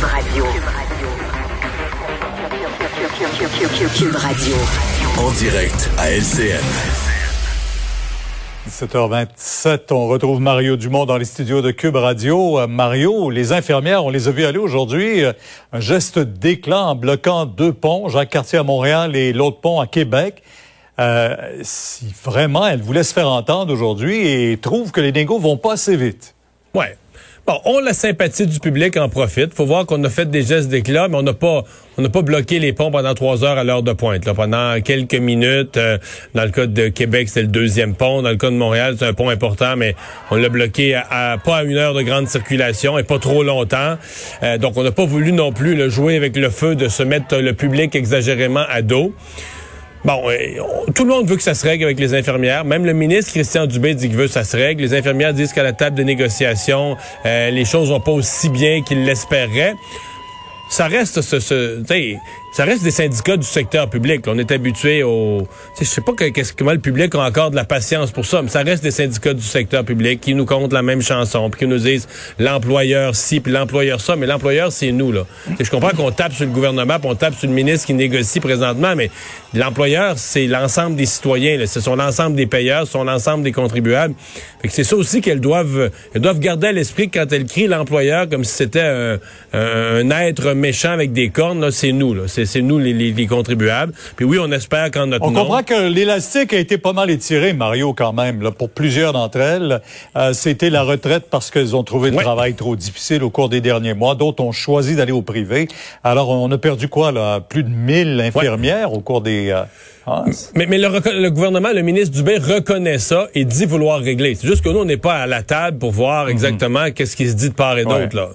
Cube Radio. Cube Radio. En direct à LCN. 17h27, on retrouve Mario Dumont dans les studios de Cube Radio. Euh, Mario, les infirmières, on les a vues aller aujourd'hui. Euh, un geste d'éclat en bloquant deux ponts, Jacques Cartier à Montréal et l'autre pont à Québec. Euh, si vraiment elles voulaient se faire entendre aujourd'hui et trouvent que les négos vont pas assez vite. Ouais. Bon, on la sympathie du public en profite. Faut voir qu'on a fait des gestes d'éclat, mais on n'a pas, on n'a pas bloqué les ponts pendant trois heures à l'heure de pointe. Pendant quelques minutes, euh, dans le cas de Québec, c'est le deuxième pont. Dans le cas de Montréal, c'est un pont important, mais on l'a bloqué à, pas à une heure de grande circulation et pas trop longtemps. Euh, donc, on n'a pas voulu non plus le jouer avec le feu de se mettre le public exagérément à dos. Bon, euh, tout le monde veut que ça se règle avec les infirmières. Même le ministre Christian Dubé dit qu'il veut que ça se règle. Les infirmières disent qu'à la table de négociation, euh, les choses vont pas aussi bien qu'ils l'espéraient. Ça reste ce, ce ça reste des syndicats du secteur public. On est habitué au... Je sais pas que, qu'est-ce, comment le public a encore de la patience pour ça, mais ça reste des syndicats du secteur public qui nous comptent la même chanson, puis qui nous disent l'employeur ci, puis l'employeur ça, mais l'employeur, c'est nous. là. je comprends qu'on tape sur le gouvernement, puis on tape sur le ministre qui négocie présentement, mais l'employeur, c'est l'ensemble des citoyens. Là. Ce sont l'ensemble des payeurs, ce sont l'ensemble des contribuables. Fait que c'est ça aussi qu'elles doivent, elles doivent garder à l'esprit quand elles crient l'employeur comme si c'était un, un, être méchant avec des cornes. C'est nous. Là c'est nous les, contribuables. Puis oui, on espère qu'en notre On comprend que l'élastique a été pas mal étiré, Mario, quand même. Là, pour plusieurs d'entre elles, euh, c'était la retraite parce qu'elles ont trouvé le travail trop difficile au cours des derniers mois. D'autres ont choisi d'aller au privé. Alors, on a perdu quoi, là? Plus de 1000 infirmières au cours des... Euh, ah, mais, mais le, gouvernement, le ministre Dubé reconnaît ça et dit vouloir régler. C'est juste que nous, on n'est pas à la table pour voir mhm. exactement qu'est-ce qui se dit de part et d'autre, là.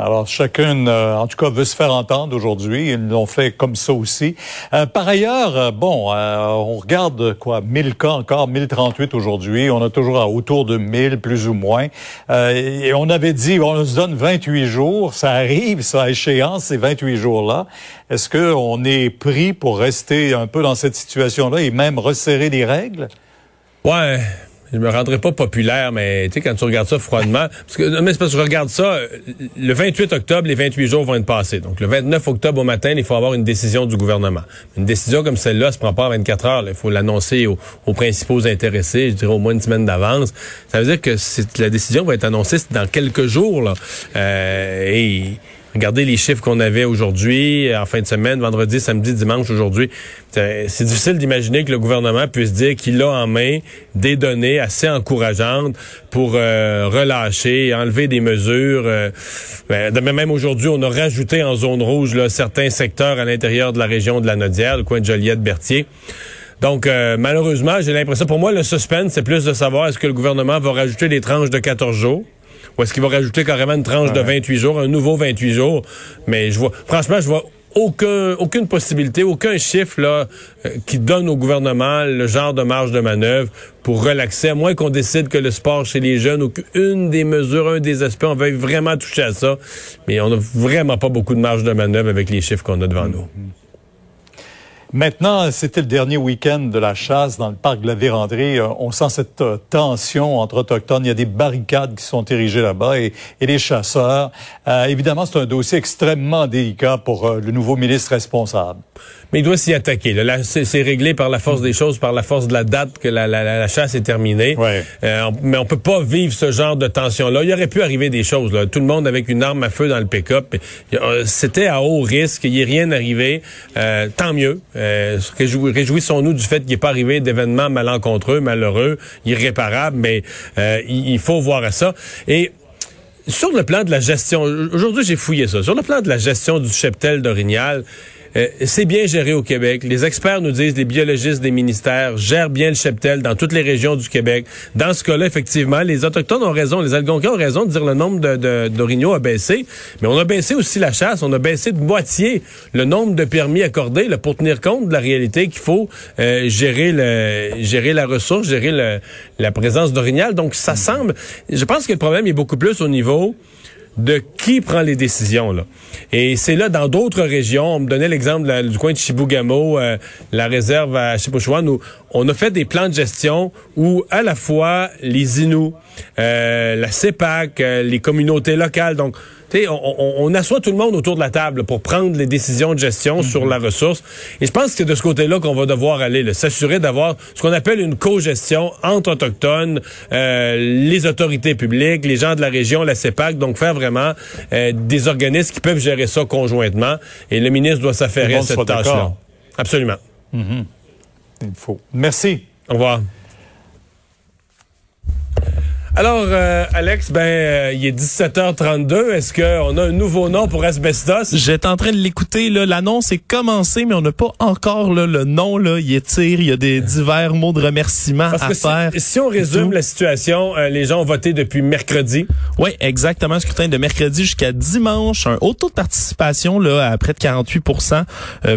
Alors, chacune, euh, en tout cas, veut se faire entendre aujourd'hui. Ils l'ont fait comme ça aussi. Euh, par ailleurs, euh, bon, on regarde quoi, 1000 cas encore, 1038 aujourd'hui. On a toujours autour de 1000, plus ou moins. et on avait dit, on se donne 28 jours. Ça arrive, ça à échéance, ces 28 jours-là. Est-ce qu'on est pris pour rester un peu dans cette situation-là et même resserrer les règles? Ouais, je me rendrai pas populaire, mais tu sais, quand tu regardes ça froidement, parce que, mais c'est parce que je regarde ça, le 28 octobre, les 28 jours vont être passés. Donc, le 29 octobre au matin, il faut avoir une décision du gouvernement. Une décision comme celle-là se prend pas en 24 heures. Il faut l'annoncer aux, principaux intéressés, je dirais au moins une semaine d'avance. Ça veut dire que la décision va être annoncée dans quelques jours. Là. Euh, et Regardez les chiffres qu'on avait aujourd'hui, en fin de semaine, vendredi, samedi, dimanche, aujourd'hui. C'est difficile d'imaginer que le gouvernement puisse dire qu'il a en main des données assez encourageantes pour euh, relâcher, enlever des mesures. Euh, ben, même aujourd'hui, on a rajouté en zone rouge là, certains secteurs à l'intérieur de la région de la Nodière, le coin de Joliette-Berthier. Donc, euh, malheureusement, j'ai l'impression, pour moi, le suspense, c'est plus de savoir est-ce que le gouvernement va rajouter des tranches de 14 jours ou est-ce qu'il va rajouter carrément une tranche de 28 jours, un nouveau 28 jours? Mais je vois, franchement, je vois aucun, aucune possibilité, aucun chiffre là, euh, qui donne au gouvernement le genre de marge de manœuvre pour relaxer, à moins qu'on décide que le sport chez les jeunes ou qu'une des mesures, un des aspects, on veuille vraiment toucher à ça. Mais on n'a vraiment pas beaucoup de marge de manœuvre avec les chiffres qu'on a devant nous. Maintenant, c'était le dernier week-end de la chasse dans le parc de la Vérandrie. Euh, on sent cette euh, tension entre autochtones. Il y a des barricades qui sont érigées là-bas et, les chasseurs. Euh, évidemment, c'est un dossier extrêmement délicat pour le nouveau ministre responsable mais il doit s'y attaquer. Là, c'est réglé par la force des choses, par la force de la date que la, la, la chasse est terminée. Ouais. Euh, mais on peut pas vivre ce genre de tension-là. Il aurait pu arriver des choses. Là. Tout le monde avec une arme à feu dans le pick-up. C'était à haut risque. Il n'y est rien arrivé. Tant mieux. Euh, Réjouissons-nous du fait qu'il n'est pas arrivé d'événements malencontreux, malheureux, irréparables. Mais euh, il faut voir à ça. Et sur le plan de la gestion, aujourd'hui j'ai fouillé ça. Sur le plan de la gestion du cheptel d'Orignal, euh, c'est bien géré au Québec. Les experts nous disent, les biologistes des ministères gèrent bien le cheptel dans toutes les régions du Québec. Dans ce cas-là, effectivement, les Autochtones ont raison, les Algonquins ont raison de dire le nombre d'orignaux de, a baissé, mais on a baissé aussi la chasse, on a baissé de moitié le nombre de permis accordés pour tenir compte de la réalité qu'il faut euh, gérer, la ressource, gérer la présence d'orignal. Donc, ça semble... Je pense que le problème est beaucoup plus au niveau de qui prend les décisions. Là. Et c'est là, dans d'autres régions, on me donnait l'exemple du coin de Chibougamau, euh, la réserve à Chipouchouane, où on a fait des plans de gestion où à la fois les Inuits, euh, la CEPAC, euh, les communautés locales, donc on, on, assoit tout le monde autour de la table pour prendre les décisions de gestion sur la ressource. Et je pense que c'est de ce côté-là qu'on va devoir aller, s'assurer d'avoir ce qu'on appelle une co-gestion entre autochtones, euh, les autorités publiques, les gens de la région, la CEPAC, donc faire vraiment euh, des organismes qui peuvent gérer ça conjointement. Et le ministre doit s'affairer à cette tâche-là. Absolument. Il faut. Merci. Au revoir. Alors, euh, Alex, ben, euh, il est 17h32. Est-ce qu'on a un nouveau nom pour Asbestos? J'étais en train de l'écouter. L'annonce est commencée, mais on n'a pas encore là, le nom. Là. Il étire, il y a des divers mots de remerciement à faire. Si, on résume la situation, euh, les gens ont voté depuis mercredi. Oui, exactement. Scrutin de mercredi jusqu'à dimanche. Un haut taux de participation là, à près de 48%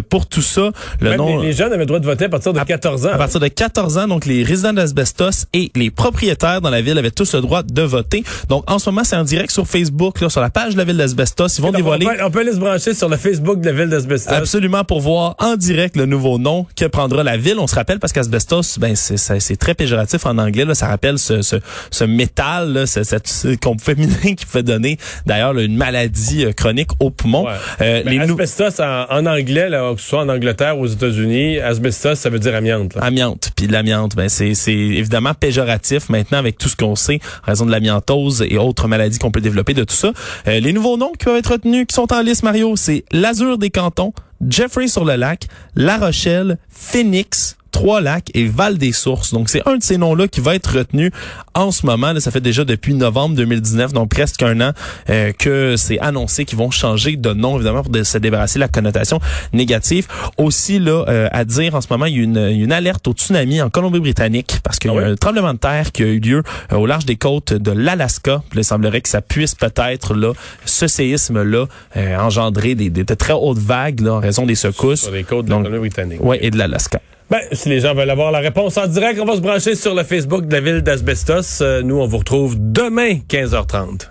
pour tout ça. Le nom, les, jeunes avaient le droit de voter à partir de 14 ans. À partir de 14 ans, donc les résidents d'Asbestos et les propriétaires dans la ville avaient tous le droit de voter. Donc, en ce moment, c'est en direct sur Facebook, là, sur la page de la ville d'Asbestos. Ils vont dévoiler... On peut, aller se brancher sur le Facebook de la ville d'Asbestos. Absolument, pour voir en direct le nouveau nom que prendra la ville. On se rappelle, parce qu'Asbestos, ben, c'est très péjoratif en anglais. Là. Ça rappelle ce, ce, ce métal, là, cette, qu'on féminin qui peut donner, d'ailleurs, une maladie euh, chronique au poumon. Euh, les asbestos, en, en, anglais, là, que ce soit en Angleterre ou aux États-Unis, asbestos, ça veut dire amiante. Amiante. L'amiante, ben, c'est évidemment péjoratif maintenant avec tout ce qu'on sait en raison de l'amiantose et autres maladies qu'on peut développer de tout ça. Euh, les nouveaux noms qui peuvent être retenus, qui sont en liste, Mario, c'est l'Azur des cantons, Jeffrey sur le lac, La Rochelle, Phoenix, Trois-Lacs et Val-des-Sources. Donc, c'est un de ces noms-là qui va être retenu en ce moment. Là, ça fait déjà depuis novembre 2019, donc presque un an, euh, que c'est annoncé qu'ils vont changer de nom, évidemment, pour se débarrasser de la connotation négative. Aussi, là, euh, à dire en ce moment, il y a une, une alerte au tsunami en Colombie-Britannique parce qu'il y a ah un tremblement de terre qui a eu lieu euh, au large des côtes de l'Alaska. Il semblerait que ça puisse peut-être, là, ce séisme-là, engendrer des, des, très hautes vagues là, en raison des secousses. Sur les côtes de Colombie-Britannique. Oui, et de l'Alaska. Ben, si les gens veulent avoir la réponse en direct, on va se brancher sur le Facebook de la ville d'Asbestos. Euh, nous, on vous retrouve demain, 15h30.